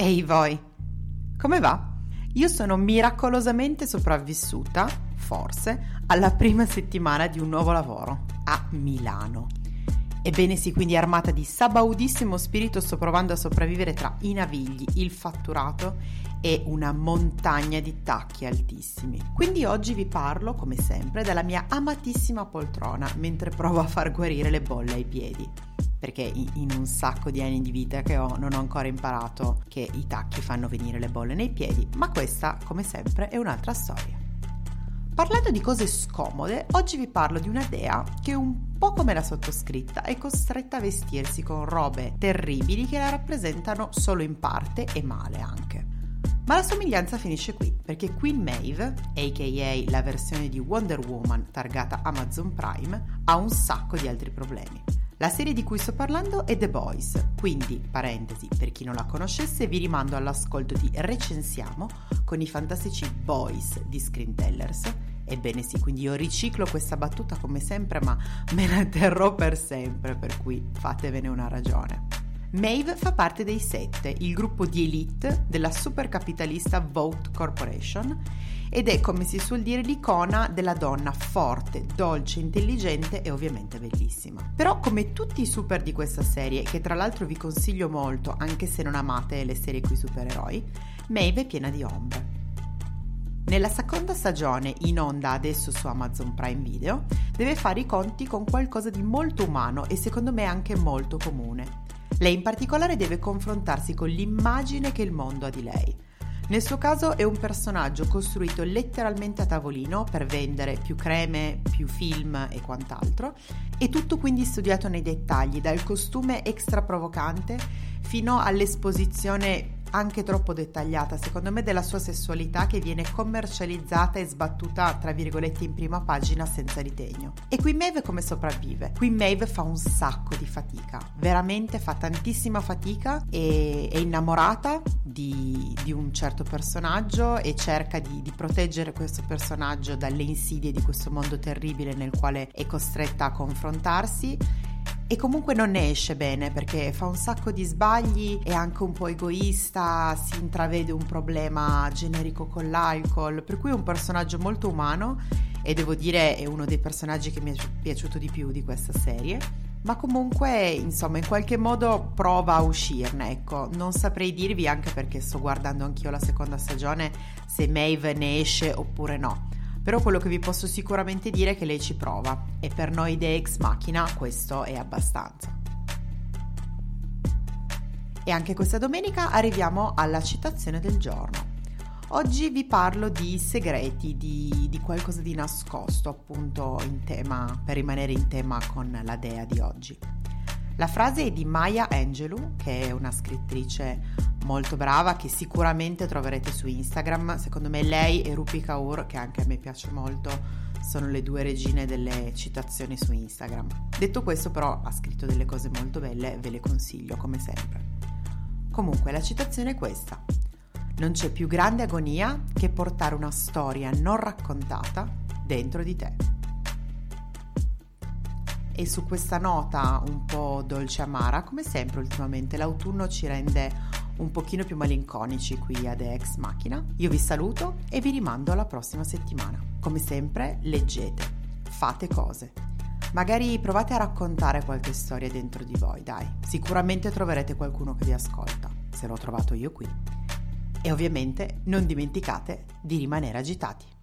Ehi voi, come va? Io sono miracolosamente sopravvissuta, forse, alla prima settimana di un nuovo lavoro a Milano. Ebbene sì, quindi armata di sabaudissimo spirito sto provando a sopravvivere tra i navigli, il fatturato e una montagna di tacchi altissimi. Quindi oggi vi parlo, come sempre, della mia amatissima poltrona mentre provo a far guarire le bolle ai piedi. Perché in un sacco di anni di vita che ho non ho ancora imparato che i tacchi fanno venire le bolle nei piedi, ma questa, come sempre, è un'altra storia. Parlando di cose scomode, oggi vi parlo di una dea che un po' come la sottoscritta è costretta a vestirsi con robe terribili che la rappresentano solo in parte e male anche. Ma la somiglianza finisce qui, perché Queen Maeve, aka la versione di Wonder Woman targata Amazon Prime, ha un sacco di altri problemi. La serie di cui sto parlando è The Boys, quindi, parentesi, per chi non la conoscesse vi rimando all'ascolto di Recensiamo con i fantastici Boys di Screentellers Ebbene sì, quindi io riciclo questa battuta come sempre, ma me la terrò per sempre, per cui fatevene una ragione. Maeve fa parte dei sette, il gruppo di elite della supercapitalista Vote Corporation ed è, come si suol dire, l'icona della donna forte, dolce, intelligente e ovviamente bellissima. Però, come tutti i super di questa serie, che tra l'altro vi consiglio molto anche se non amate le serie con i supereroi, Maeve è piena di ombre. Nella seconda stagione, in onda adesso su Amazon Prime Video, deve fare i conti con qualcosa di molto umano e secondo me anche molto comune. Lei in particolare deve confrontarsi con l'immagine che il mondo ha di lei. Nel suo caso è un personaggio costruito letteralmente a tavolino per vendere più creme, più film e quant'altro, e tutto quindi studiato nei dettagli, dal costume extra provocante fino all'esposizione anche troppo dettagliata, secondo me, della sua sessualità che viene commercializzata e sbattuta, tra virgolette, in prima pagina senza ritegno. E qui Maeve come sopravvive? Qui Maeve fa un sacco di fatica, veramente fa tantissima fatica e è innamorata di, di un certo personaggio e cerca di, di proteggere questo personaggio dalle insidie di questo mondo terribile nel quale è costretta a confrontarsi e comunque non ne esce bene perché fa un sacco di sbagli, è anche un po' egoista, si intravede un problema generico con l'alcol, per cui è un personaggio molto umano e devo dire è uno dei personaggi che mi è piaciuto di più di questa serie. Ma comunque, insomma, in qualche modo prova a uscirne, ecco. Non saprei dirvi anche perché sto guardando anch'io la seconda stagione se Maeve ne esce oppure no però quello che vi posso sicuramente dire è che lei ci prova e per noi de ex machina questo è abbastanza. E anche questa domenica arriviamo alla citazione del giorno. Oggi vi parlo di segreti, di, di, qualcosa di nascosto, appunto in tema, per rimanere in tema con la dea di oggi. La frase è di Maya Angelou, che è una scrittrice molto brava che sicuramente troverete su Instagram. Secondo me lei e Rupi Kaur, che anche a me piace molto, sono le due regine delle citazioni su Instagram. Detto questo però ha scritto delle cose molto belle, ve le consiglio come sempre. Comunque la citazione è questa. Non c'è più grande agonia che portare una storia non raccontata dentro di te e su questa nota un po' dolce amara, come sempre ultimamente l'autunno ci rende un pochino più malinconici qui ad Ex Machina. Io vi saluto e vi rimando alla prossima settimana. Come sempre, leggete, fate cose. Magari provate a raccontare qualche storia dentro di voi, dai. Sicuramente troverete qualcuno che vi ascolta, se l'ho trovato io qui. E ovviamente non dimenticate di rimanere agitati.